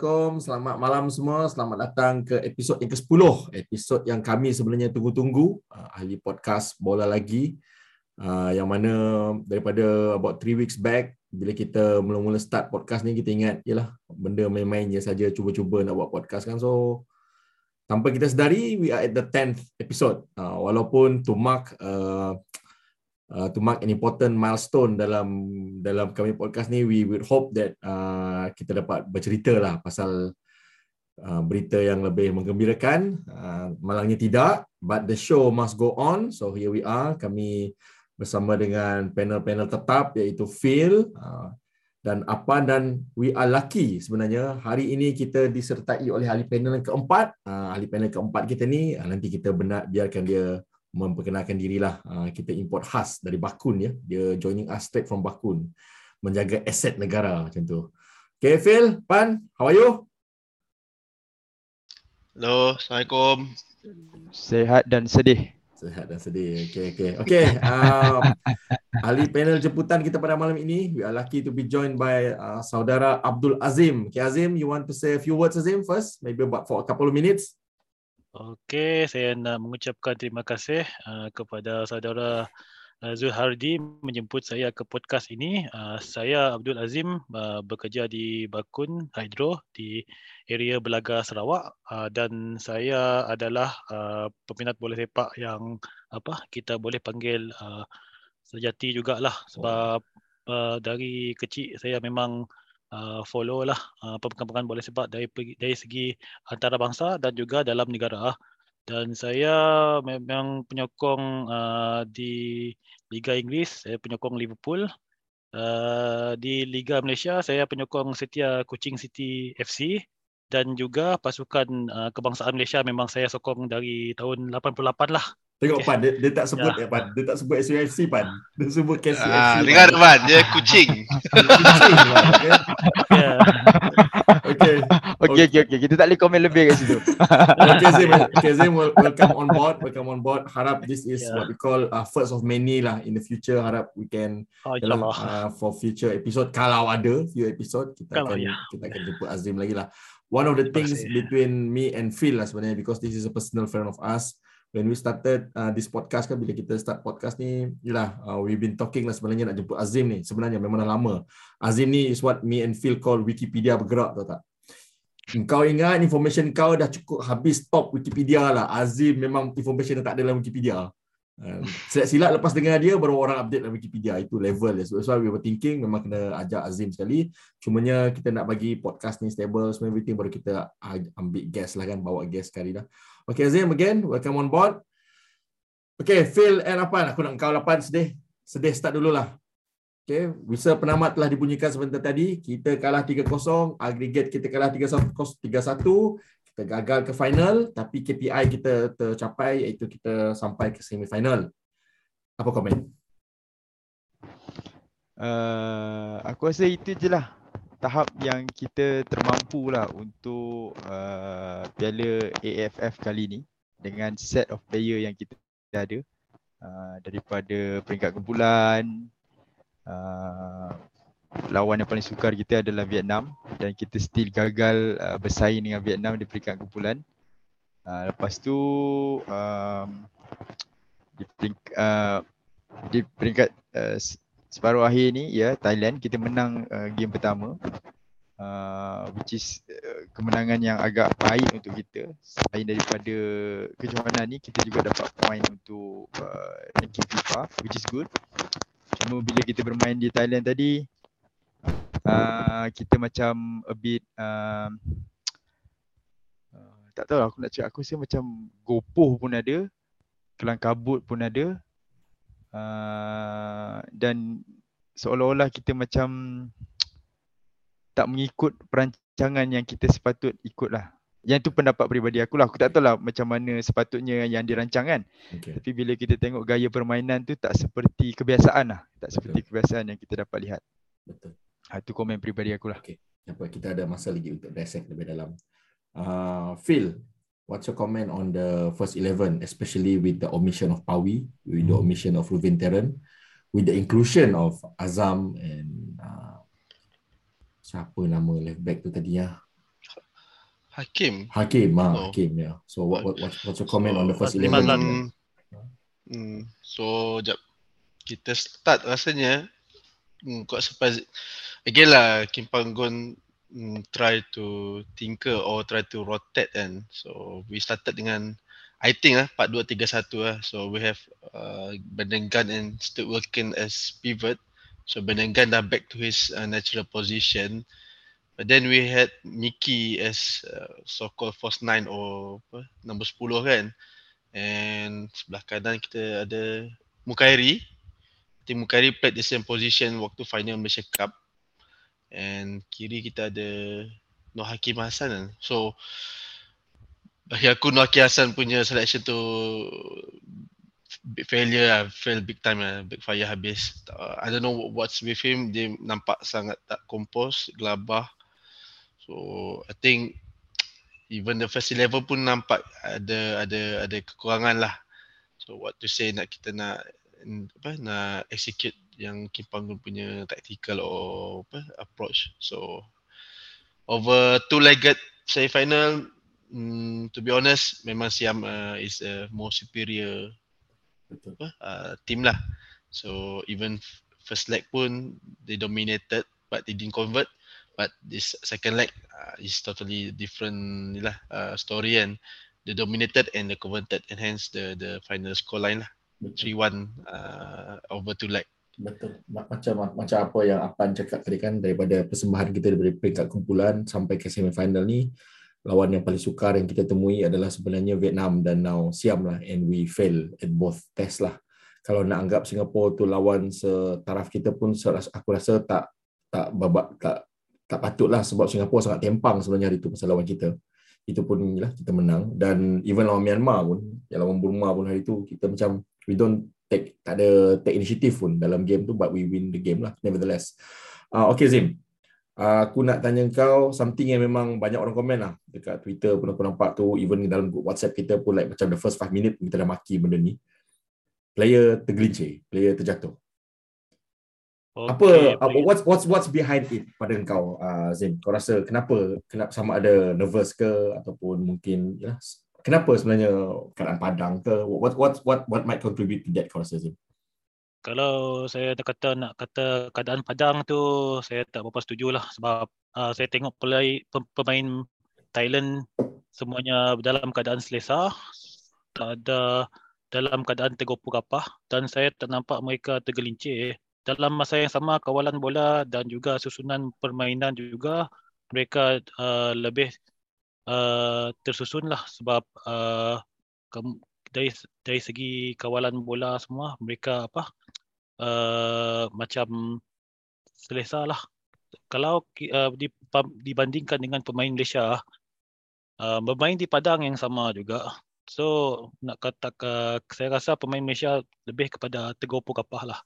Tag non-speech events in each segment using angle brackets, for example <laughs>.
Assalamualaikum. Selamat malam semua. Selamat datang ke episod yang ke-10. Episod yang kami sebenarnya tunggu-tunggu. Uh, ahli podcast Bola Lagi. Uh, yang mana daripada about 3 weeks back, bila kita mula-mula start podcast ni, kita ingat, yalah, benda main-main je saja cuba-cuba nak buat podcast kan. So, tanpa kita sedari, we are at the 10th episode. Uh, walaupun to mark uh, uh, to mark an important milestone dalam dalam kami podcast ni we would hope that uh, kita dapat bercerita lah pasal uh, berita yang lebih menggembirakan. Uh, malangnya tidak but the show must go on. So here we are kami bersama dengan panel-panel tetap iaitu Phil uh, dan apa dan we are lucky sebenarnya. Hari ini kita disertai oleh ahli panel yang keempat. Uh, ahli panel keempat kita ni uh, nanti kita benar biarkan dia memperkenalkan dirilah. Uh, kita import khas dari Bakun ya. Dia joining us straight from Bakun. Menjaga aset negara macam tu. Okay Phil Pan how are you? Hello Assalamualaikum. Sehat dan sedih. Sehat dan sedih. Okay okay. Okay um, <laughs> ahli panel jemputan kita pada malam ini we are lucky to be joined by uh, saudara Abdul Azim. Okay Azim you want to say a few words Azim first? Maybe about for a couple of minutes Okey, saya nak mengucapkan terima kasih uh, kepada saudara uh, Zul Hardi menjemput saya ke podcast ini. Uh, saya Abdul Azim uh, bekerja di Bakun Hydro di area Belaga Sarawak. Uh, dan saya adalah uh, peminat bola sepak yang apa kita boleh panggil uh, sejati jugalah. Sebab uh, dari kecil saya memang uh, follow lah uh, perkembangan bola sepak dari dari segi antarabangsa dan juga dalam negara. Dan saya memang penyokong uh, di Liga Inggeris saya penyokong Liverpool. Uh, di Liga Malaysia saya penyokong setia Kuching City FC dan juga pasukan uh, kebangsaan Malaysia memang saya sokong dari tahun 88 lah Tengok Pan, dia, dia tak sebut ya. Pan. Dia tak sebut SUFC Pan. Dia sebut KCFC. Ah, dengar Pan, dia kucing. <laughs> kucing lah, okay? yeah. okay. okay, okay, okay. Kita tak boleh komen lebih kat situ. <laughs> okay, Zim. Okay, Zim, welcome on board. Welcome on board. Harap this is yeah. what we call uh, first of many lah in the future. Harap we can oh, yalah, uh, for future episode. Kalau ada few episode, kita kalau akan ya. kita akan jemput Azim lagi lah. One of the things between me and Phil lah sebenarnya because this is a personal friend of us when we started uh, this podcast kan bila kita start podcast ni yalah uh, we've been talking lah sebenarnya nak jemput Azim ni. Sebenarnya memang dah lama. Azim ni is what me and Phil call Wikipedia bergerak tahu tak? Kau ingat information kau dah cukup habis top Wikipedia lah. Azim memang information yang tak ada dalam Wikipedia. Uh, silap-silap lepas dengar dia baru orang update dalam Wikipedia. Itu level so that's why we were thinking memang kena ajak Azim sekali. Cumanya kita nak bagi podcast ni stable semua everything baru kita ambil guest lah kan bawa guest sekali dah Okay, Azim, again, welcome on board. Okay, Phil and Apan, aku nak kau lapan sedih. Sedih start dululah. Okay, whistle penamat telah dibunyikan sebentar tadi. Kita kalah 3-0, aggregate kita kalah 3-1. Kita gagal ke final, tapi KPI kita tercapai iaitu kita sampai ke semifinal. Apa komen? Uh, aku rasa itu je lah tahap yang kita termampu lah untuk uh, piala AFF kali ni dengan set of player yang kita ada. Uh, daripada peringkat kumpulan uh, lawan yang paling sukar kita adalah Vietnam dan kita still gagal uh, bersaing dengan Vietnam di peringkat kumpulan. Uh, lepas tu um, di peringkat, uh, di peringkat uh, separuh akhir ni ya Thailand kita menang uh, game pertama. Uh, which is uh, kemenangan yang agak baik untuk kita. Selain daripada kejohanan ni kita juga dapat point untuk uh, ranking FIFA which is good. Cuma bila kita bermain di Thailand tadi uh, kita macam a bit uh, uh, tak tahu lah aku nak cakap. Aku rasa macam gopoh pun ada kelang kabut pun ada uh, dan seolah-olah kita macam tak mengikut perancangan yang kita sepatut ikut lah. Yang tu pendapat peribadi aku lah. Aku tak tahu lah macam mana sepatutnya yang dirancang kan. Okay. Tapi bila kita tengok gaya permainan tu tak seperti kebiasaan lah. Tak seperti Betul. kebiasaan yang kita dapat lihat. Betul. Ha, itu komen peribadi aku lah. Okay. Apa, kita ada masa lagi untuk dissect lebih dalam. Uh, Phil, what's your comment on the first 11 especially with the omission of Pawi with the hmm. omission of Ruvin Terran with the inclusion of Azam and uh, siapa nama left back tu tadi ya? Hakim. Hakim, ah, Oh. Hakim ya. So what, what what what's your comment So, on the first Lima eleven? belas. Hmm, so jap kita start rasanya hmm, quite surprised. Again lah Kim Panggon hmm, try to tinker or try to rotate kan. So we started dengan I think ah 4-2-3-1 lah. So we have uh, Benengan and Stuart Wilkin as pivot. So Benengan dah back to his uh, natural position. But then we had Mickey as uh, so-called false nine or apa, nombor 10 kan. And sebelah kanan kita ada Mukairi. Think Mukairi played the same position waktu final Malaysia Cup. And kiri kita ada Noh Hakim Hassan kan. So bagi aku Noh Hakim Hassan punya selection tu big failure lah, fail big time lah, big fire habis. Uh, I don't know what's with him, dia nampak sangat tak kompos, gelabah. So I think even the first 11 pun nampak ada ada ada kekurangan lah. So what to say nak kita nak apa nak execute yang Kim Panggun punya tactical or apa approach. So over two-legged semi final mm, to be honest memang Siam uh, is a more superior Betul. apa uh, team lah. So even first leg pun they dominated but they didn't convert. But this second leg uh, is totally different ni lah uh, story and they dominated and they converted and hence the the final score line lah Betul. 3-1 uh, over two leg. Betul. Ma- Macam macam apa yang Apan cakap tadi kan daripada persembahan kita daripada peringkat kumpulan sampai ke semifinal ni lawan yang paling sukar yang kita temui adalah sebenarnya Vietnam dan now Siam lah and we fail at both test lah. Kalau nak anggap Singapura tu lawan setaraf kita pun aku rasa tak tak babak tak tak patut lah sebab Singapura sangat tempang sebenarnya hari tu pasal lawan kita. Itu pun lah kita menang dan even lawan Myanmar pun yang lawan Burma pun hari tu kita macam we don't take tak ada take initiative pun dalam game tu but we win the game lah nevertheless. Uh, okay Zim. Uh, aku nak tanya kau something yang memang banyak orang komen lah dekat Twitter pun aku nampak tu even dalam group WhatsApp kita pun like macam the first 5 minute kita dah maki benda ni. Player tergelincir, player terjatuh. Apa apa what's what's what's behind it pada kau uh, Zim? Kau rasa kenapa kenapa sama ada nervous ke ataupun mungkin ya kenapa sebenarnya keadaan padang ke? What what what what might contribute to that Zim? Kalau saya nak kata nak kata keadaan padang tu saya tak berapa setuju lah. Sebab uh, saya tengok pelai, pem- pemain Thailand semuanya dalam keadaan selesa tak ada dalam keadaan tergopoh kapah dan saya tak nampak mereka tergelincir. Dalam masa yang sama kawalan bola dan juga susunan permainan juga mereka uh, lebih uh, tersusun lah sebab uh, kem- dari dari segi kawalan bola semua mereka apa uh, macam selesa lah kalau uh, dibandingkan dengan pemain Malaysia uh, bermain di padang yang sama juga. So nak kata uh, saya rasa pemain Malaysia lebih kepada tergopoh kapah lah.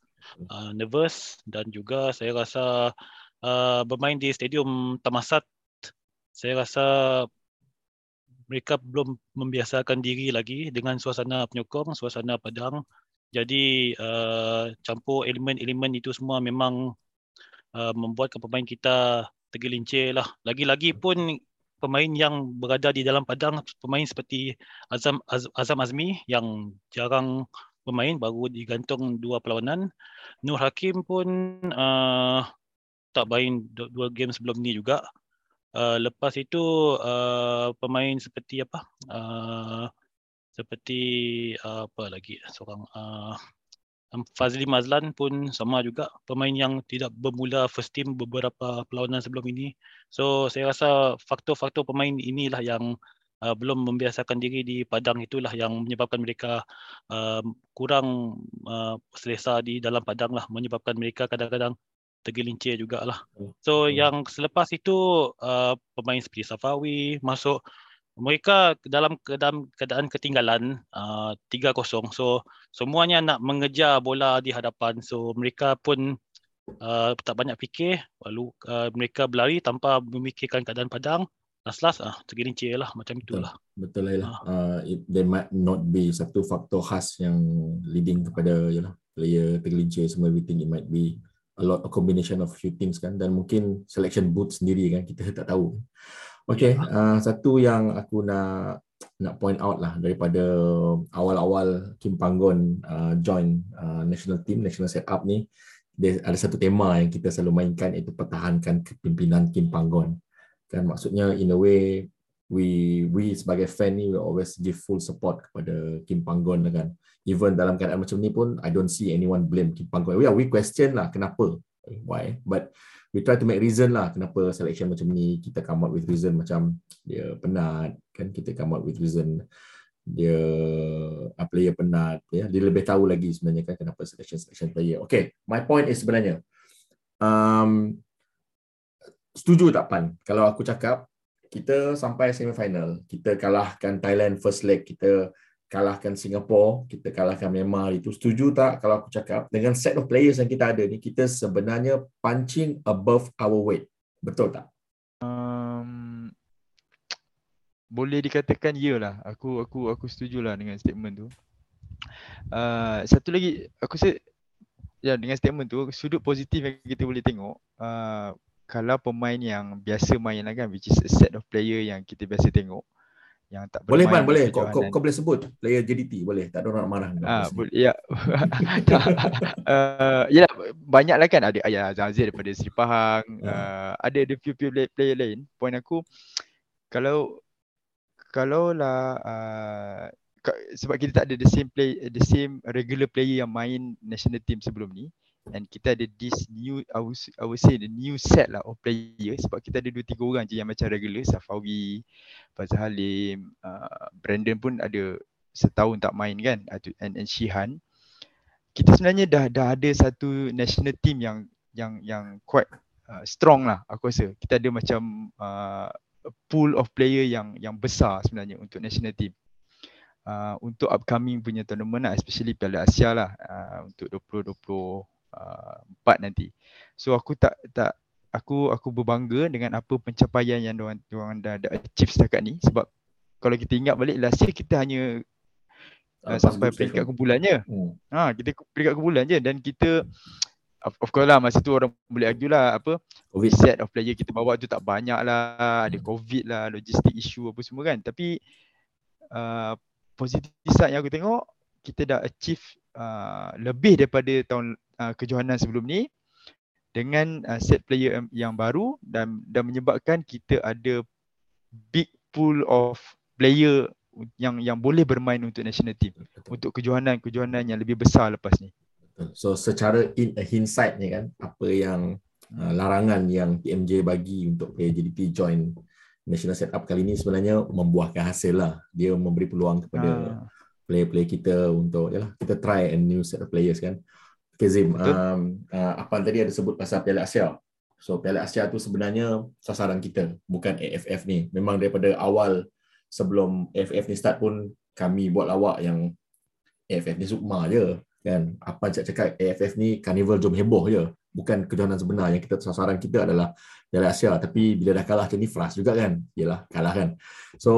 Uh, nervous dan juga saya rasa uh, bermain di stadium Tamasat saya rasa mereka belum membiasakan diri lagi dengan suasana penyokong, suasana padang. Jadi uh, campur elemen-elemen itu semua memang uh, membuatkan pemain kita tergelincir lah. Lagi-lagi pun pemain yang berada di dalam padang, pemain seperti Azam Az, Azam Azmi yang jarang bermain, baru digantung dua perlawanan. Nur Hakim pun uh, tak main dua, dua game sebelum ni juga. Uh, lepas itu uh, pemain seperti apa? Uh, seperti uh, apa lagi seorang uh, Fazli Mazlan pun sama juga pemain yang tidak bermula first team beberapa perlawanan sebelum ini. So saya rasa faktor-faktor pemain inilah yang uh, belum membiasakan diri di padang itulah yang menyebabkan mereka uh, kurang uh, selesa di dalam padang lah menyebabkan mereka kadang-kadang tergelincir jugalah. So Hmm. yang selepas itu uh, pemain seperti Safawi masuk mereka dalam keadaan, keadaan ketinggalan uh, 3-0. So semuanya nak mengejar bola di hadapan. So mereka pun uh, tak banyak fikir lalu uh, mereka berlari tanpa memikirkan keadaan padang. Last-last ah tergelincir lah macam itulah. Betul lah. Ah. Uh, it, there might not be satu faktor khas yang leading kepada yalah, player tergelincir semua everything it might be a lot of combination of few things kan dan mungkin selection booth sendiri kan kita tak tahu. Okay, uh, satu yang aku nak nak point out lah daripada awal-awal Kim Panggon uh, join uh, national team, national setup ni, dia ada satu tema yang kita selalu mainkan iaitu pertahankan kepimpinan Kim Panggon. Kan maksudnya in a way we we sebagai fan ni we always give full support kepada Kim Panggon kan. Even dalam keadaan macam ni pun I don't see anyone blame Kim Panggon. Yeah, we question lah kenapa, why, but we try to make reason lah kenapa selection macam ni kita come up with reason macam dia penat kan kita come up with reason dia uh, player penat ya dia lebih tahu lagi sebenarnya kan kenapa selection selection player okay my point is sebenarnya um, setuju tak pan kalau aku cakap kita sampai semifinal kita kalahkan Thailand first leg kita kalahkan Singapore, kita kalahkan Myanmar itu. Setuju tak kalau aku cakap dengan set of players yang kita ada ni, kita sebenarnya punching above our weight. Betul tak? Um, boleh dikatakan ya lah. Aku aku aku setuju lah dengan statement tu. Uh, satu lagi, aku rasa ya dengan statement tu, sudut positif yang kita boleh tengok, uh, kalau pemain yang biasa main lah kan, which is a set of player yang kita biasa tengok, yang tak boleh man boleh. kau, kau, kau boleh sebut player JDT boleh. Tak ada orang marah ah boleh. Ya. <laughs> Uh, ya banyak lah kan ada ayah Zazir daripada Sri Pahang uh. uh, ada ada few few player lain. Point aku kalau kalau lah uh, sebab kita tak ada the same play the same regular player yang main national team sebelum ni and kita ada this new I would, I would say the new set lah of players sebab kita ada dua tiga orang je yang macam regular Safawi, Fazal Halim, uh, Brandon pun ada setahun tak main kan and, and Shihan. Kita sebenarnya dah dah ada satu national team yang yang yang quite uh, strong lah aku rasa. Kita ada macam uh, pool of player yang yang besar sebenarnya untuk national team. Uh, untuk upcoming punya tournament lah, especially Piala Asia lah uh, untuk 2020 Uh, empat nanti. So aku tak tak aku aku berbangga dengan apa pencapaian yang diorang, diorang dah ada achieve setakat ni sebab kalau kita ingat balik last year kita hanya uh, sampai peringkat kumpulannya. Hmm. Ha kita peringkat kumpulan je dan kita of, of course lah masa tu orang boleh argue lah apa COVID. set of player kita bawa tu tak banyak lah ada hmm. covid lah logistik issue apa semua kan tapi uh, positif side yang aku tengok kita dah achieve uh, lebih daripada tahun uh, kejohanan sebelum ni dengan uh, set player yang baru dan dan menyebabkan kita ada big pool of player yang yang boleh bermain untuk national team Betul. untuk kejohanan-kejohanan yang lebih besar lepas ni. So secara in a hindsight ni kan apa yang uh, larangan yang TMJ bagi untuk player JDT join national setup kali ni sebenarnya membuahkan hasil lah. Dia memberi peluang kepada uh. Player-player kita untuk yalah kita try a new set of players kan. Okay Zim, um, uh, apa tadi ada sebut pasal Piala Asia. So Piala Asia tu sebenarnya sasaran kita, bukan AFF ni. Memang daripada awal sebelum AFF ni start pun kami buat lawak yang AFF ni sukma je. Kan? Apa cak cakap AFF ni carnival jom heboh je. Bukan kejohanan sebenar yang kita sasaran kita adalah Piala Asia. Tapi bila dah kalah macam ni, frust juga kan? Yelah, kalah kan. So,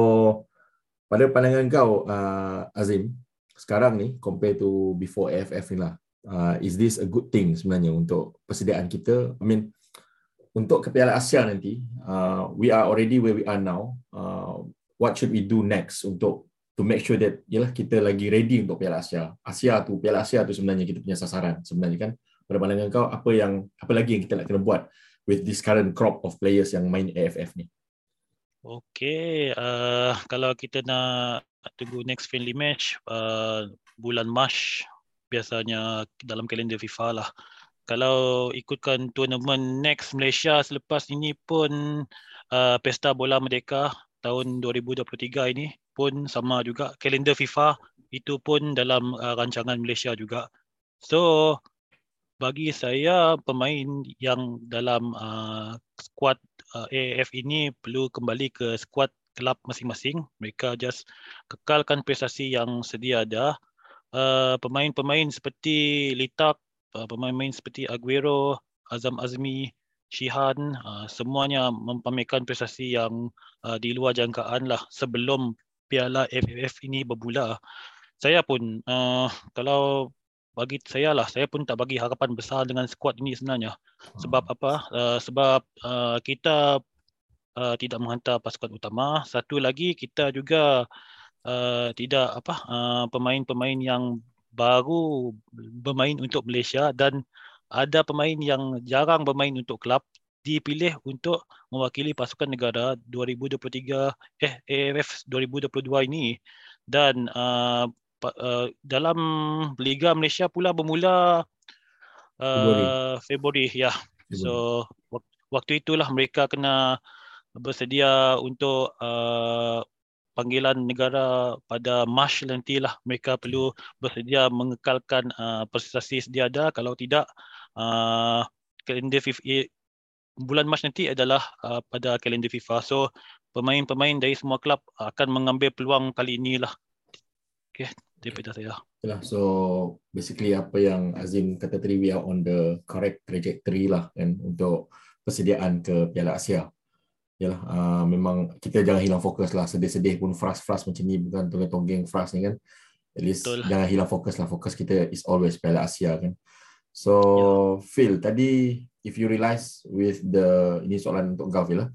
pada pandangan kau, uh, Azim, sekarang ni, compare to before AFF ni lah, uh, is this a good thing sebenarnya untuk persediaan kita? I mean, untuk ke Piala Asia nanti, uh, we are already where we are now. Uh, what should we do next untuk to make sure that yalah kita lagi ready untuk Piala Asia. Asia tu, Piala Asia tu sebenarnya kita punya sasaran sebenarnya kan. Pada pandangan kau, apa yang apa lagi yang kita nak kena buat with this current crop of players yang main AFF ni? Okay, uh, kalau kita nak tunggu next friendly match uh, bulan Mac biasanya dalam kalender FIFA lah. Kalau ikutkan tournament next Malaysia selepas ini pun uh, Pesta Bola Merdeka tahun 2023 ini pun sama juga kalender FIFA itu pun dalam uh, rancangan Malaysia juga. So bagi saya pemain yang dalam uh, skuad uh, AAF ini perlu kembali ke skuad kelab masing-masing. Mereka just kekalkan prestasi yang sedia ada Uh, pemain-pemain seperti Litak, uh, pemain-pemain seperti Aguero, Azam Azmi, Shihan, uh, semuanya mempamerkan prestasi yang uh, di luar jangkaan lah sebelum Piala FFF ini bermula. Saya pun uh, kalau bagi saya lah saya pun tak bagi harapan besar dengan skuad ini sebenarnya. Sebab apa? Uh, sebab uh, kita uh, tidak menghantar pasukan utama. Satu lagi kita juga uh, tidak apa uh, pemain-pemain yang baru bermain untuk Malaysia dan ada pemain yang jarang bermain untuk klub dipilih untuk mewakili pasukan negara 2023 eh AFF 2022 ini. Dan uh, uh, dalam Liga Malaysia pula bermula uh, Februari. Ya. So waktu itulah mereka kena bersedia untuk uh, panggilan negara pada Mac nantilah. Mereka perlu bersedia mengekalkan uh, prestasi sedia ada. Kalau tidak uh, kalender FIFA bulan Mac nanti adalah uh, pada kalender FIFA so pemain-pemain dari semua klub akan mengambil peluang kali inilah. Okey daripada saya Yalah, so basically apa yang Azim kata tadi we are on the correct trajectory lah kan untuk persediaan ke Piala Asia Yalah, uh, memang kita jangan hilang fokus lah. Sedih-sedih pun fras-fras macam ni bukan tonggeng fras ni kan. At least Betul. jangan hilang fokus lah. Fokus kita is always Piala Asia kan. So, yeah. Phil, tadi if you realise with the, ini soalan untuk Phil lah.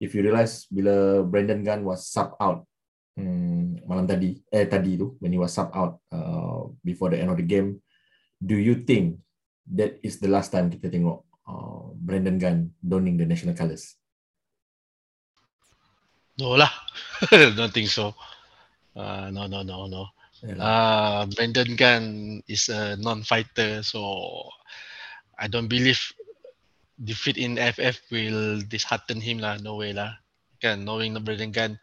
If you realise bila Brandon Gunn was sub out hmm, malam tadi, eh tadi tu, when he was sub out uh, before the end of the game, do you think that is the last time kita tengok uh, Brandon Gunn donning the national colours? No lah. <laughs> Don't think so. Uh, no, no, no, no. Uh, Brandon Gunn is a non-fighter, so I don't believe defeat in FF will dishearten him lah. No way lah. Kan, knowing Brandon Gunn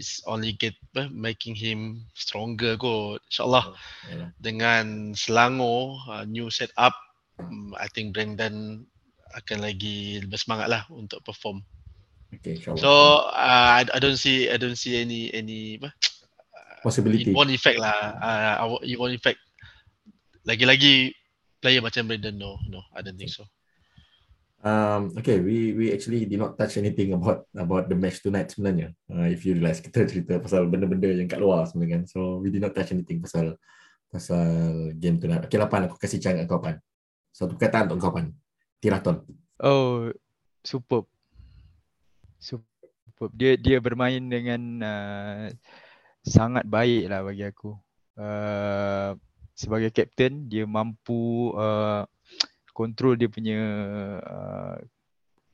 is only get uh, making him stronger kot. InsyaAllah. Yeah. Dengan Selangor, uh, new setup, um, I think Brandon akan lagi lebih semangat lah untuk perform. Okay, so uh, I, I don't see I don't see any any apa? possibility. It won't effect lah. Uh, it won't effect. Lagi-lagi player macam Brandon no no I don't think so. Um, okay, we we actually did not touch anything about about the match tonight sebenarnya. Uh, if you realize kita cerita pasal benda-benda yang kat luar sebenarnya kan. So we did not touch anything pasal pasal game tonight. Okay, lapan aku kasih chance kau pan. Satu perkataan untuk kau pan. Tiraton. Oh, superb superb. Dia dia bermain dengan uh, sangat baik lah bagi aku. Uh, sebagai captain dia mampu uh, control dia punya uh,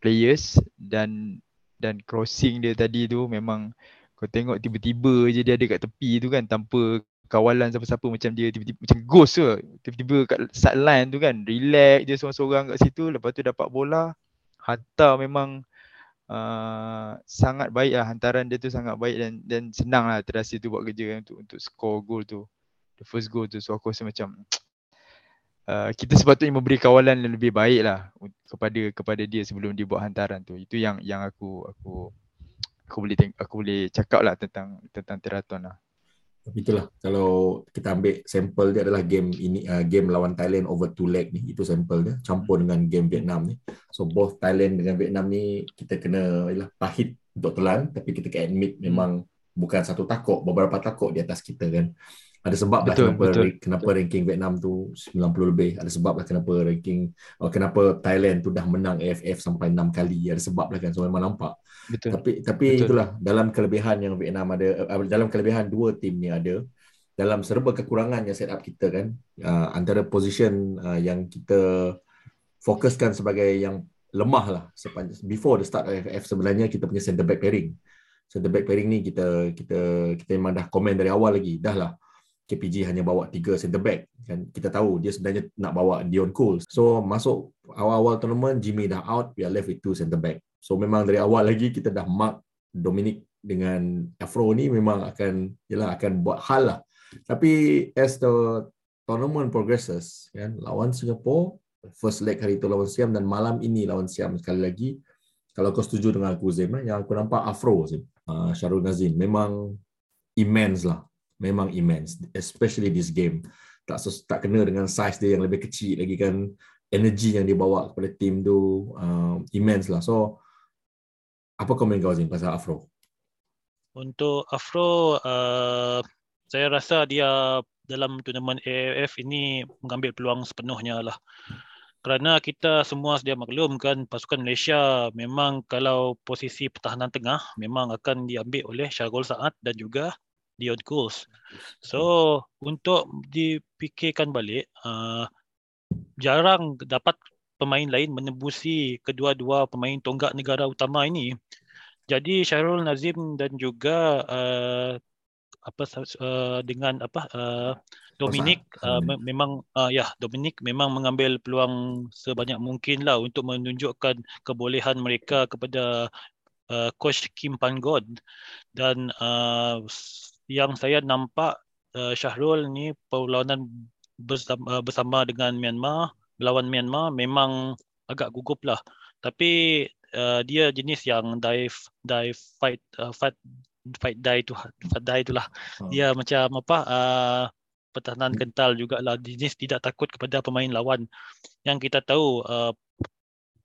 players dan dan crossing dia tadi tu memang kau tengok tiba-tiba je dia ada kat tepi tu kan tanpa kawalan siapa-siapa macam dia tiba-tiba macam ghost tu tiba-tiba kat sideline tu kan relax dia seorang-seorang kat situ lepas tu dapat bola. Hantar memang uh, sangat baik lah hantaran dia tu sangat baik dan dan senang lah terasa tu buat kerja kan, untuk untuk score goal tu. The first goal tu so aku rasa macam uh, kita sepatutnya memberi kawalan yang lebih baik lah kepada kepada dia sebelum dia buat hantaran tu itu yang yang aku aku aku boleh aku boleh cakap lah tentang tentang Teraton lah tapi itulah kalau kita ambil sampel dia adalah game ini uh, game lawan Thailand over two leg ni itu sampel dia campur dengan game Vietnam ni. So both Thailand dengan Vietnam ni kita kena ialah pahit untuk telan tapi kita kena admit memang bukan satu takut beberapa takut di atas kita kan. Ada sebab lah kenapa betul. kenapa betul. ranking Vietnam tu 90 lebih. Ada sebab lah kenapa ranking uh, kenapa Thailand tu dah menang AFF sampai 6 kali. Ada sebab lah kan. So memang nampak. Betul. Tapi tapi betul. itulah dalam kelebihan yang Vietnam ada uh, dalam kelebihan dua tim ni ada dalam serba kekurangan yang setup kita kan uh, antara position uh, yang kita fokuskan sebagai yang lemah lah sepanjang before the start AFF sebenarnya kita punya center back pairing. Center back pairing ni kita kita kita memang dah komen dari awal lagi dah lah KPG hanya bawa tiga center back kan? Kita tahu dia sebenarnya nak bawa Dion Cole so masuk awal-awal tournament Jimmy dah out we are left with two center back. So memang dari awal lagi kita dah mark Dominic dengan Afro ni memang akan yalah akan buat hal lah. Tapi as the tournament progresses kan lawan Singapore first leg hari itu lawan Siam dan malam ini lawan Siam sekali lagi. Kalau kau setuju dengan aku Zim eh, yang aku nampak Afro Zim. Uh, Syarul Nazin memang immense lah memang immense especially this game. Tak tak kena dengan size dia yang lebih kecil lagi kan. Energy yang dia bawa kepada team tu uh, immense lah. So apa komen kau Zin pasal Afro? Untuk Afro uh, saya rasa dia dalam tournament AFF ini mengambil peluang sepenuhnya lah. Kerana kita semua sedia maklum kan pasukan Malaysia memang kalau posisi pertahanan tengah memang akan diambil oleh Syarul Saad dan juga Dion Kools. So untuk dipikirkan balik uh, jarang dapat pemain lain menembusi kedua-dua pemain tonggak negara utama ini. Jadi Syarul Nazim dan juga uh, apa uh, dengan apa uh, Dominic uh, me- memang uh, ya Dominic memang mengambil peluang sebanyak mungkin lah untuk menunjukkan kebolehan mereka kepada uh, coach Kim Pan-god dan uh, yang saya nampak uh, Syahrul ni perlawanan bersama, bersama dengan Myanmar melawan Myanmar memang agak gugup lah. Tapi uh, dia jenis yang dive dive fight uh, fight fight die tu fight die itulah hmm. dia macam apa uh, pertahanan kental jugalah. Jenis tidak takut kepada pemain lawan. Yang kita tahu uh,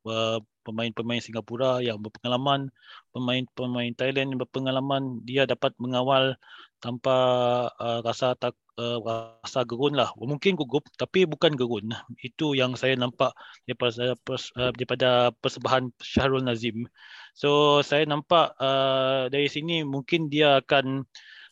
uh, pemain-pemain Singapura yang berpengalaman pemain-pemain Thailand yang berpengalaman dia dapat mengawal tanpa uh, rasa tak uh, rasa gerun lah. Mungkin gugup tapi bukan gerun. Itu yang saya nampak daripada uh, daripada persembahan Syahrul Nazim. So saya nampak uh, dari sini mungkin dia akan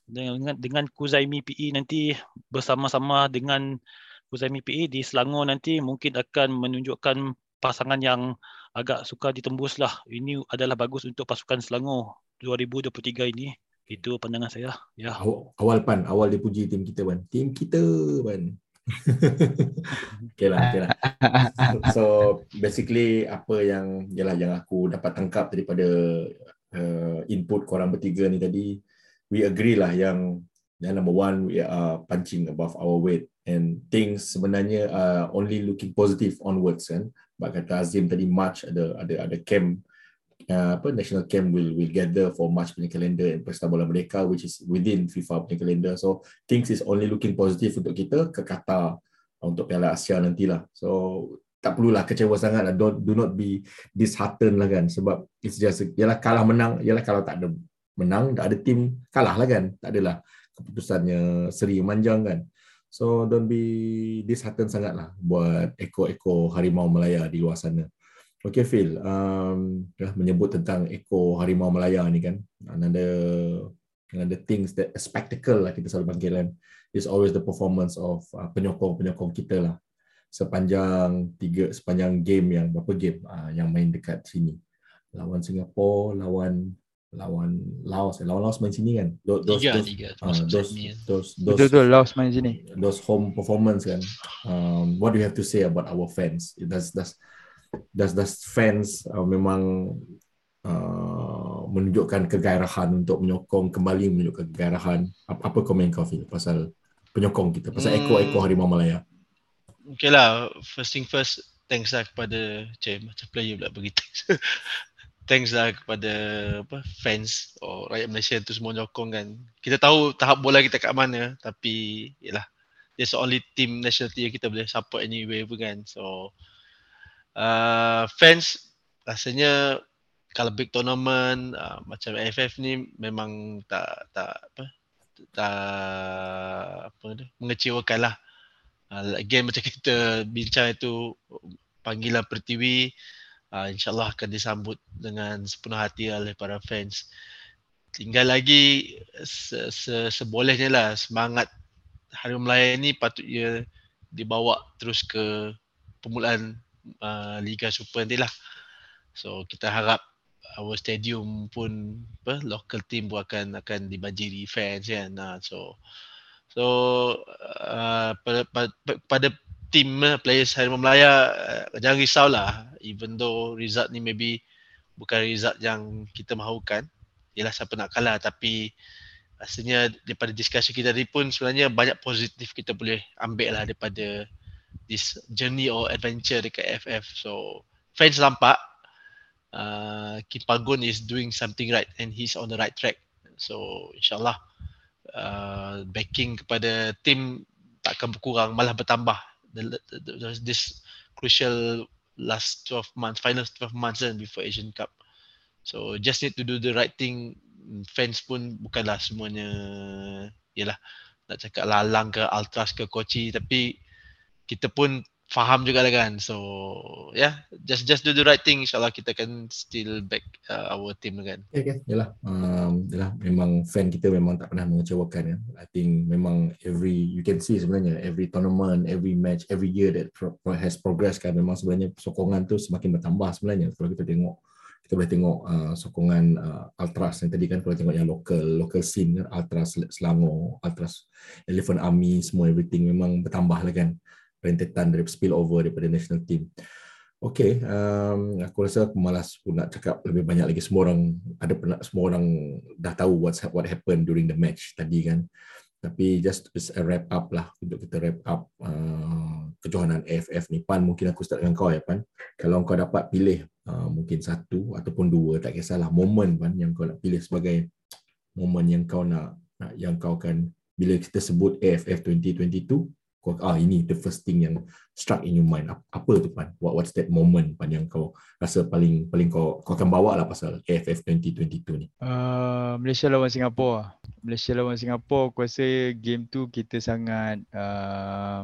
dengan dengan Kuzaimi PE nanti bersama-sama dengan Kuzaimi PE di Selangor nanti mungkin akan menunjukkan pasangan yang agak suka ditembus lah. Ini adalah bagus untuk pasukan Selangor 2023 ini. Itu pandangan saya. Ya. Awal pan, awal dia puji tim kita pan. Tim kita pan. <laughs> okay lah, okay lah. So basically apa yang yalah yang aku dapat tangkap daripada uh, input korang bertiga ni tadi, we agree lah yang yang number one we are punching above our weight and things sebenarnya are only looking positive onwards kan. Bak kata Azim tadi March ada ada ada camp uh, apa national camp will will gather for March punya calendar and Pesta Bola Merdeka which is within FIFA punya calendar. So things is only looking positive untuk kita ke Qatar uh, untuk Piala Asia nantilah. So tak perlulah kecewa sangat lah. Don't, do not be disheartened lah kan. Sebab it's just, ialah kalah menang. Ialah kalau tak ada menang, tak ada tim, kalah lah kan. Tak adalah keputusannya seri manjang kan. So don't be disheartened sangat lah buat ekor-ekor harimau Melaya di luar sana. Okay Phil, um, ya, menyebut tentang ekor harimau Melaya ni kan, another another things that a spectacle lah kita selalu panggilan is always the performance of uh, penyokong-penyokong kita lah sepanjang tiga sepanjang game yang berapa game uh, yang main dekat sini lawan Singapura, lawan lawan Laos, eh, lawan Laos main sini kan? Those, tiga, those, tiga. Uh, those, those, those, betul Laos main sini. Those home performance kan. Um, what do you have to say about our fans? That's that's does does fans uh, memang uh, menunjukkan kegairahan untuk menyokong kembali menunjukkan kegairahan apa, apa komen kau Phil pasal penyokong kita pasal hmm. ekor-ekor harimau Malaya Okay lah first thing first thanks lah kepada cik macam player pula bagi thanks <laughs> thanks lah kepada apa fans or rakyat Malaysia tu semua nyokong kan kita tahu tahap bola kita kat mana tapi yalah there's only team nationality yang kita boleh support anyway pun kan so uh, fans rasanya kalau big tournament uh, macam AFF ni memang tak tak apa tak apa tu mengecewakan lah. Uh, again macam kita bincang itu panggilan Pertiwi uh, insyaallah akan disambut dengan sepenuh hati oleh para fans. Tinggal lagi se- se- sebolehnya lah semangat Hari Melayu ni patutnya dibawa terus ke permulaan uh, Liga Super nanti lah. So kita harap our stadium pun apa local team pun akan akan dibanjiri fans kan. Uh, so so uh, pada, pada, pada team uh, players Harimau Melaya uh, jangan risau lah even though result ni maybe bukan result yang kita mahukan ialah siapa nak kalah tapi rasanya daripada diskusi kita tadi pun sebenarnya banyak positif kita boleh ambil lah daripada this journey or adventure dekat FF. So fans nampak uh, Kim Pagun is doing something right and he's on the right track. So insyaAllah uh, backing kepada team takkan berkurang malah bertambah. The, the, the, this crucial last 12 months, final 12 months then before Asian Cup. So just need to do the right thing. Fans pun bukanlah semuanya, yalah nak cakap lalang ke ultras ke koci tapi kita pun faham juga lah kan. So yeah, just just do the right thing. InsyaAllah kita akan still back uh, our team kan. Okay, okay. Yalah. Um, yalah. Memang fan kita memang tak pernah mengecewakan. Ya. I think memang every, you can see sebenarnya every tournament, every match, every year that pro- has progress kan memang sebenarnya sokongan tu semakin bertambah sebenarnya. Kalau kita tengok kita boleh tengok uh, sokongan uh, Ultras yang tadi kan kalau tengok yang local local scene kan Ultras Selangor, Ultras Elephant Army semua everything memang bertambah lah kan rentetan dari spill over daripada national team. Okay, um, aku rasa aku malas pun nak cakap lebih banyak lagi. Semua orang ada pernah semua orang dah tahu what's what happened during the match tadi kan. Tapi just just a wrap up lah untuk kita wrap up uh, kejohanan AFF ni. Pan mungkin aku start dengan kau ya Pan. Kalau kau dapat pilih uh, mungkin satu ataupun dua tak kisahlah momen Pan yang kau nak pilih sebagai momen yang kau nak, nak yang kau akan bila kita sebut AFF 2022 kau ah ini the first thing yang struck in your mind. Apa tu pan? What what's that moment pan yang kau rasa paling paling kau kau akan bawa lah pasal AFF 2022 ni? Uh, Malaysia lawan Singapura Malaysia lawan Singapura aku rasa game tu kita sangat uh,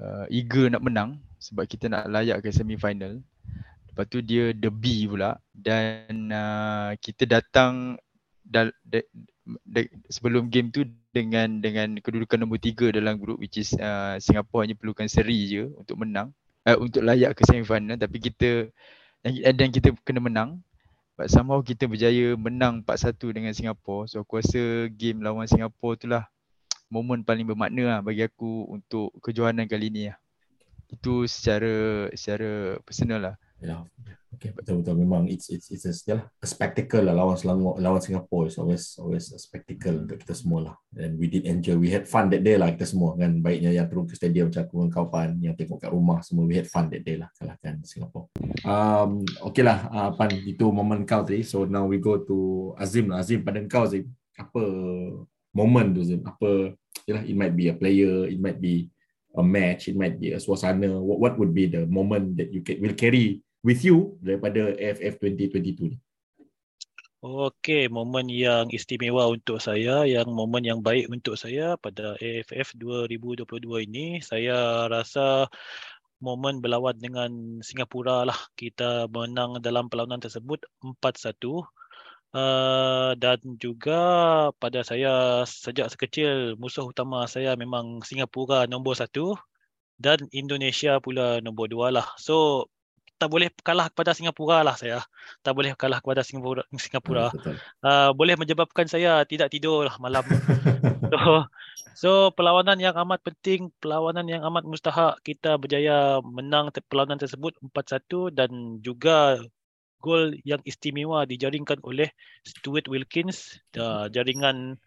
uh, eager nak menang sebab kita nak layak ke semi final lepas tu dia the B pula dan uh, kita datang dal, de, de, sebelum game tu dengan dengan kedudukan nombor tiga dalam grup which is uh, Singapore hanya perlukan seri je untuk menang. Uh, untuk layak ke semi final tapi kita dan, dan kita kena menang. But somehow kita berjaya menang 4-1 dengan Singapore. So aku rasa game lawan Singapore tu lah momen paling bermakna lah bagi aku untuk kejohanan kali ni lah. itu secara secara personal lah Ya, okay, betul betul memang it's it's it's a, yeah, a spectacle lah lawan Selangor lawan Singapore is always always a spectacle untuk kita semua lah. And we did enjoy, we had fun that day lah kita semua kan. Baiknya yang turun ke stadium macam aku dengan kawan yang tengok kat rumah semua we had fun that day lah kalahkan Singapore. Um, okay lah, uh, Pan itu momen kau tadi. So now we go to Azim lah. Azim pada kau Azim, apa moment tu Azim? Apa, yalah, it might be a player, it might be a match, it might be a suasana. What, what would be the moment that you can, will carry with you daripada AFF 2022 ni? Okey, momen yang istimewa untuk saya, yang momen yang baik untuk saya pada AFF 2022 ini, saya rasa momen berlawan dengan Singapura lah. Kita menang dalam perlawanan tersebut 4-1. Uh, dan juga pada saya sejak sekecil musuh utama saya memang Singapura nombor satu dan Indonesia pula nombor dua lah. So tak boleh kalah kepada Singapura lah saya. Tak boleh kalah kepada Singapura. Singapura. Uh, boleh menyebabkan saya tidak tidur lah malam. <laughs> so, so perlawanan yang amat penting, perlawanan yang amat mustahak kita berjaya menang perlawanan tersebut 4-1 dan juga gol yang istimewa dijaringkan oleh Stuart Wilkins, uh, jaringan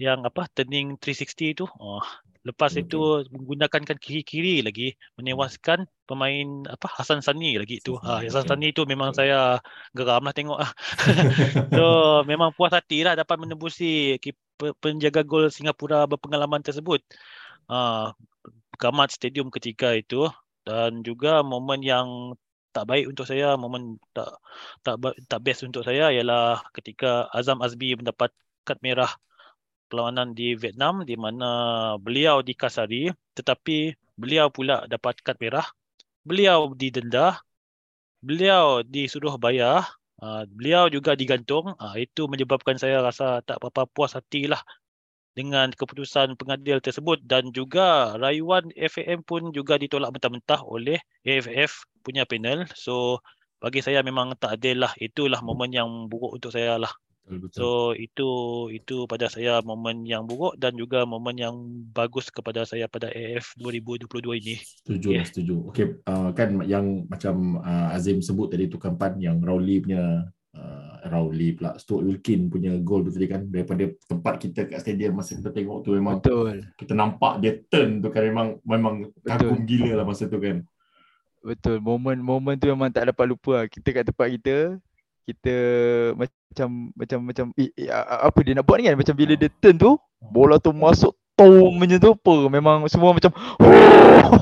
yang apa turning 360 itu. Oh, Lepas okay. itu menggunakan kan kiri-kiri lagi menewaskan pemain apa Hasan Sani lagi itu. Ha, Hasan Sani itu memang saya geram lah tengok ah. <laughs> so memang puas hati lah dapat menembusi penjaga gol Singapura berpengalaman tersebut. Ha, gamat stadium ketika itu dan juga momen yang tak baik untuk saya, momen tak tak tak best untuk saya ialah ketika Azam Azbi mendapat kad merah perlawanan di Vietnam di mana beliau dikasari tetapi beliau pula dapat kad merah. Beliau didenda. Beliau disuruh bayar. Uh, beliau juga digantung. Uh, itu menyebabkan saya rasa tak berapa puas hatilah dengan keputusan pengadil tersebut dan juga rayuan FAM pun juga ditolak mentah-mentah oleh AFF punya panel. So bagi saya memang tak adil lah. Itulah momen yang buruk untuk saya lah. Betul. So itu itu pada saya momen yang buruk dan juga momen yang bagus kepada saya pada AF 2022 ini. Setuju, yeah. setuju. Okey, uh, kan yang macam uh, Azim sebut tadi tu kampan yang Rowley punya uh, Rowley pula Stuart Wilkin punya gol tu tadi kan daripada tempat kita kat stadium masa kita tengok tu memang Betul. kita nampak dia turn tu kan memang memang kagum gila lah masa tu kan. Betul. Momen-momen tu memang tak dapat lupa lah. Kita kat tempat kita kita macam macam macam eh, eh, apa dia nak buat ni kan macam bila dia turn tu bola tu masuk tom macam tu apa memang semua macam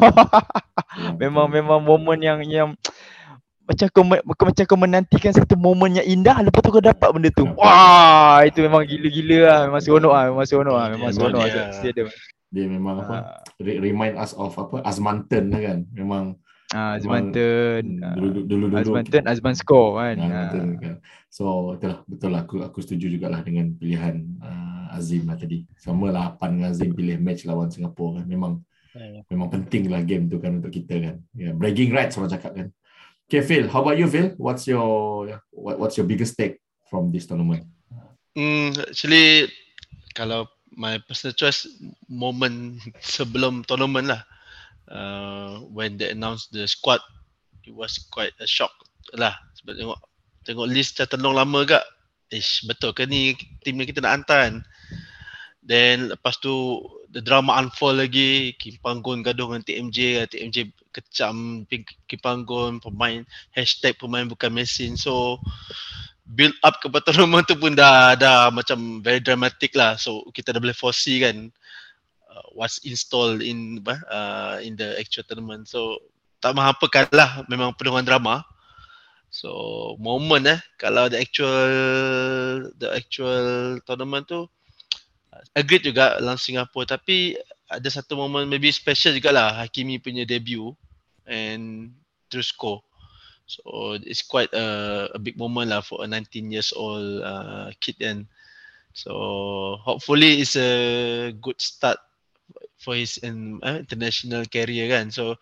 <laughs> memang memang momen yang yang macam kau, kau macam kau menantikan satu momen yang indah lepas tu kau dapat benda tu. Wah, itu memang gila-gila lah. Memang seronok lah. Memang seronok lah. Memang seronok lah. yeah. Mesti ada. Dia memang apa? Ah, re- remind us of apa? Azmanten lah kan. Memang ah, Azmanten. hmm, ah, dulu dulu dulu. Azmanten, Azman score kan. Ah, Ah. betul kan. So itulah betul lah aku aku setuju jugalah dengan pilihan uh, Azim lah tadi. Sama lah Pan dengan Azim pilih match lawan Singapura kan. Memang Ya. memang penting lah game tu kan untuk kita kan. Yeah, bragging rights orang cakap kan. Okay Phil, how about you Phil? What's your what, what's your biggest take from this tournament? Hmm, actually kalau my personal choice moment <laughs> sebelum tournament lah. Uh, when they announced the squad, it was quite a shock lah. Sebab tengok tengok list macam terlalu lama gak. Ish, betul ke ni tim yang kita nak hantar kan? Then lepas tu the drama unfold lagi, Kim Panggon gaduh dengan TMJ, TMJ kecam Kim Panggon, pemain hashtag pemain bukan mesin. So build up ke tournament tu pun dah dah macam very dramatic lah. So kita dah boleh foresee kan what's installed in uh, in the actual tournament. So tak menghampakan lah memang penuh drama. So moment eh kalau the actual the actual tournament tu uh, agreed juga lawan Singapura tapi ada satu moment maybe special jugalah Hakimi punya debut and terus score. So it's quite a, a big moment lah for a 19 years old uh, kid then. So hopefully it's a good start for his in, uh, international career kan. So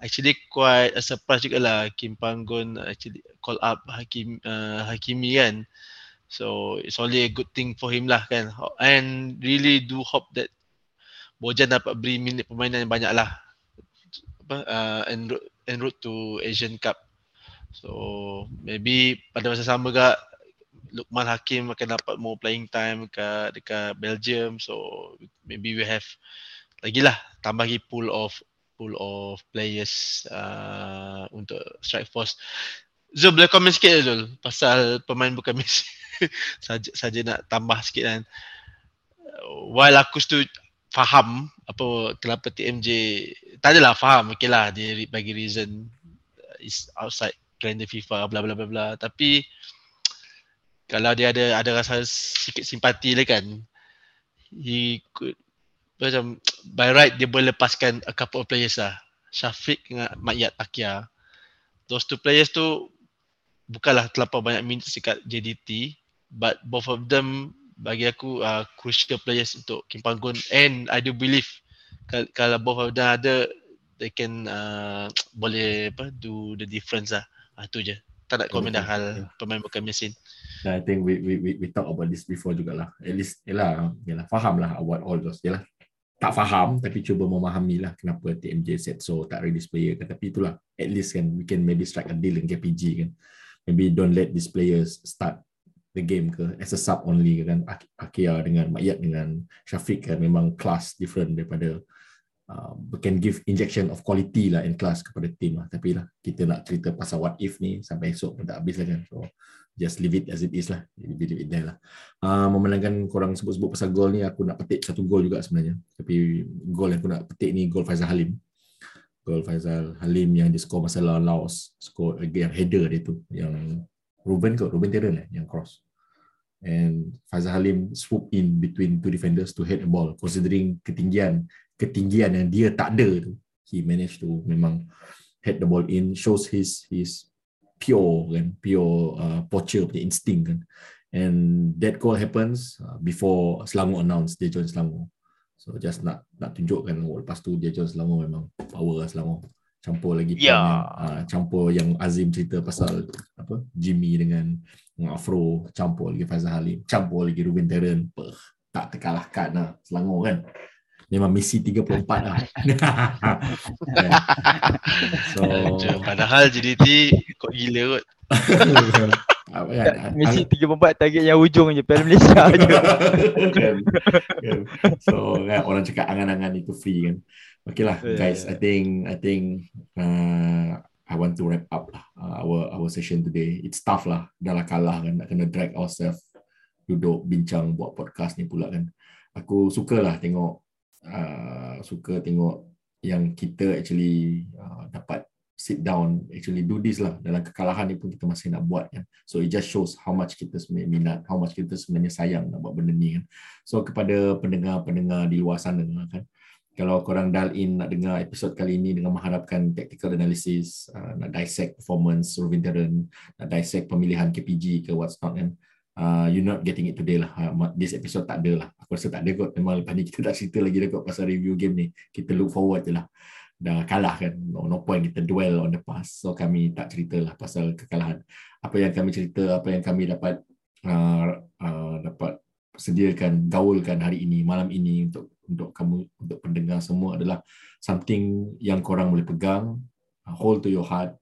actually quite a surprise juga lah Kim Panggon actually call up Hakim uh, Hakimi kan. So it's only a good thing for him lah kan. And really do hope that Bojan dapat beri minit permainan yang banyak lah. Apa, uh, en route, en route to Asian Cup. So maybe pada masa sama juga Lukman Hakim akan dapat more playing time dekat dekat Belgium. So maybe we have lagi lah tambah lagi pool of pool of players uh, untuk strike force. Zul boleh komen sikit Zul pasal pemain bukan Messi. <laughs> saja saja nak tambah sikit kan. While aku setuju faham apa kenapa TMJ tak adalah faham okey lah dia bagi reason uh, is outside calendar FIFA bla bla bla bla tapi kalau dia ada ada rasa sikit simpati lah kan he could macam <tsk> by right dia boleh lepaskan a couple of players lah Syafiq dengan Makyat Takia those two players tu bukanlah terlampau banyak minutes dekat JDT but both of them bagi aku uh, crucial players untuk Kim Panggon and I do believe kal- kalau both of them ada they can uh, <tsk> boleh apa do the difference lah ah, tu je tak nak komen dah hal pemain bukan mesin I think we we we, we talk about this before jugalah. At least yalah, yalah faham lah about all those. Yalah. Tak faham tapi cuba memahami lah kenapa TMJ set so tak release player kan. Tapi itulah at least kan we can maybe strike a deal dengan KPG kan. Maybe don't let these players start the game ke as a sub only kan. Ak- Akia dengan Makyat dengan Syafiq kan memang class different daripada uh, can give injection of quality lah in class kepada team lah. Tapi lah kita nak cerita pasal what if ni sampai esok pun tak habis lah kan. So just leave it as it is lah. Leave it there lah. Uh, memandangkan korang sebut-sebut pasal gol ni, aku nak petik satu gol juga sebenarnya. Tapi gol yang aku nak petik ni gol Faizal Halim. Gol Faizal Halim yang dia skor masa lawan Laos. Skor again header dia tu. Yang Ruben ke? Ruben Terren eh? Yang cross. And Faizal Halim swoop in between two defenders to head the ball. Considering ketinggian ketinggian yang dia tak ada tu. He managed to memang head the ball in. Shows his his pure kan pure uh, poacher punya instinct kan. And that goal happens uh, before Selangor announce dia join Selangor. So just nak nak tunjukkan oh, lepas tu dia join Selangor memang power lah Selangor. Campur lagi yang, uh, campur yang Azim cerita pasal apa Jimmy dengan, Afro campur lagi Faizal Halim campur lagi Ruben Terren tak terkalahkan lah Selangor kan memang misi 34 lah <laughs> so padahal JDT kok gila kot <laughs> kan <laughs> Messi 34 target yang ujung je Piala Malaysia je. kan, kan. So kan, orang cakap angan-angan itu free kan. Okay lah Yeah. guys, I think I think uh, I want to wrap up lah uh, our our session today. It's tough lah, dah lah kalah kan, nak kena drag ourselves duduk bincang buat podcast ni pula kan. Aku suka lah tengok uh, suka tengok yang kita actually uh, dapat sit down actually do this lah. Dalam kekalahan ni pun kita masih nak buat kan so it just shows how much kita sebenarnya minat how much kita sebenarnya sayang nak buat benda ni kan so kepada pendengar-pendengar di luar sana kan. Kalau korang dial in nak dengar episod kali ini dengan mengharapkan tactical analysis uh, nak dissect performance Ruben Terran nak dissect pemilihan KPG ke what's not kan uh, you're not getting it today lah. Uh, this episode tak ada lah. Aku rasa tak ada kot. Memang lepas ni kita tak cerita lagi dah kot pasal review game ni. Kita look forward je lah. Dah kalah kan. No, no point kita dwell on the past. So kami tak cerita lah pasal kekalahan. Apa yang kami cerita apa yang kami dapat uh, uh, dapat sediakan gaulkan hari ini malam ini untuk untuk kamu untuk pendengar semua adalah something yang korang boleh pegang uh, hold to your heart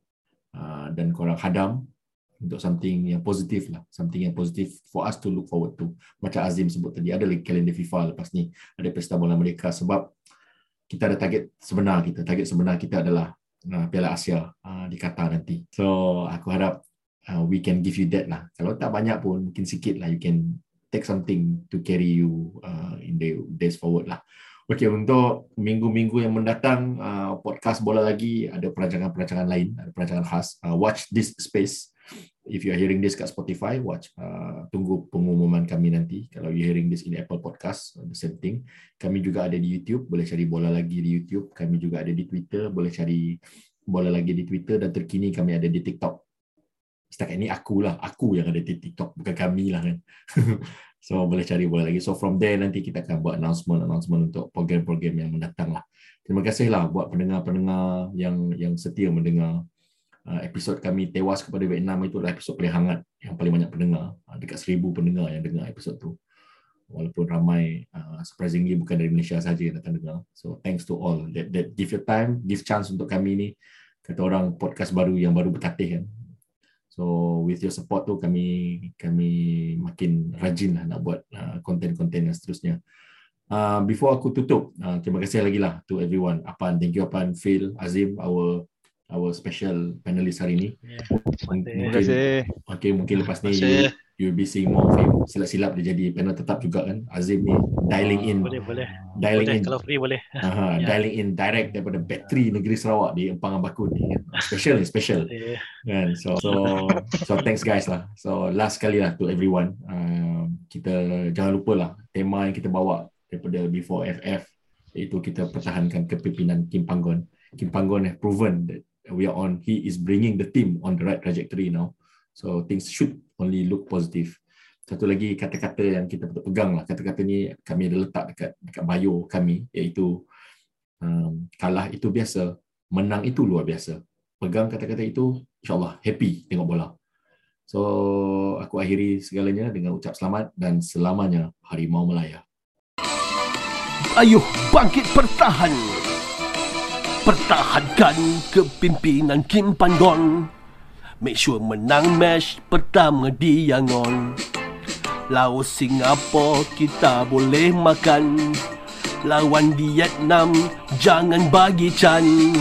uh, dan korang hadam untuk something yang positif lah something yang positif for us to look forward to macam Azim sebut tadi ada lagi kalender FIFA lepas ni ada pesta bola mereka sebab kita ada target sebenar kita. Target sebenar kita adalah uh, Piala Asia uh, di Qatar nanti. So aku harap uh, we can give you that lah. Kalau tak banyak pun mungkin sikit lah you can take something to carry you uh, in the days forward lah. Okay, untuk minggu-minggu yang mendatang, uh, podcast bola lagi, ada perancangan-perancangan lain, ada perancangan khas. Uh, watch this space if you are hearing this kat Spotify, watch uh, tunggu pengumuman kami nanti. Kalau you hearing this in Apple Podcast, the same thing. Kami juga ada di YouTube, boleh cari bola lagi di YouTube. Kami juga ada di Twitter, boleh cari bola lagi di Twitter dan terkini kami ada di TikTok. Setakat ini aku lah, aku yang ada di TikTok, bukan kami lah kan. <laughs> so boleh cari bola lagi. So from there nanti kita akan buat announcement-announcement untuk program-program yang mendatang lah. Terima kasih lah buat pendengar-pendengar yang yang setia mendengar uh, episod kami tewas kepada Vietnam itu adalah episod paling hangat yang paling banyak pendengar. Uh, dekat seribu pendengar yang dengar episod tu. Walaupun ramai uh, surprisingly bukan dari Malaysia saja yang datang dengar. So thanks to all that, that give your time give chance untuk kami ni. Kata orang podcast baru yang baru bertatih kan. So with your support tu kami kami makin rajin lah nak buat konten-konten yang seterusnya. Uh, before aku tutup, uh, terima kasih lagi lah to everyone. Apan, thank you Apan, Phil, Azim, our our special panelist hari ini. Yeah. Terima kasih. Okay, mungkin lepas ni you, you'll be seeing more of him. Silap-silap dia jadi panel tetap juga kan. Azim ni dialing in. Boleh, boleh. Dialing boleh, in. Kalau free boleh. Aha, <laughs> yeah. Dialing in direct daripada bateri negeri Sarawak di Empang Abakun ni. Kan. Special ni, special. Yeah. Kan? So, so, so thanks guys lah. So last kali lah to everyone. Uh, kita jangan lupa lah tema yang kita bawa daripada before FF iaitu kita pertahankan kepimpinan Kim Panggon. Kim Panggon have proven that we are on he is bringing the team on the right trajectory now. So things should only look positive. Satu lagi kata-kata yang kita betul pegang lah. Kata-kata ni kami ada letak dekat dekat bio kami iaitu um, kalah itu biasa menang itu luar biasa. Pegang kata-kata itu insyaallah happy tengok bola. So aku akhiri segalanya dengan ucap selamat dan selamanya harimau melaya. Ayuh bangkit pertahan Pertahankan kepimpinan Kim Pandon Make sure menang match pertama di Yangon. Laos Singapura kita boleh makan. Lawan Vietnam jangan bagi can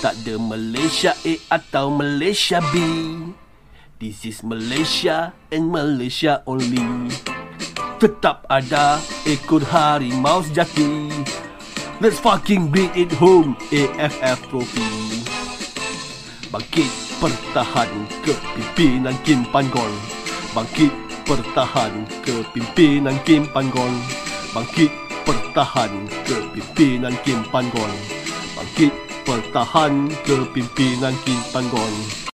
Tak ada Malaysia A atau Malaysia B. This is Malaysia and Malaysia only. Tetap ada ekor harimau sejati Let's fucking bring it home AFF Trophy. Bangkit pertahan kepimpinan Kim Pan-gon Bangkit pertahan kepimpinan Kim Pan-gon Bangkit pertahan kepimpinan Kim Pan-gon Bangkit pertahan kepimpinan Kim Pan-gon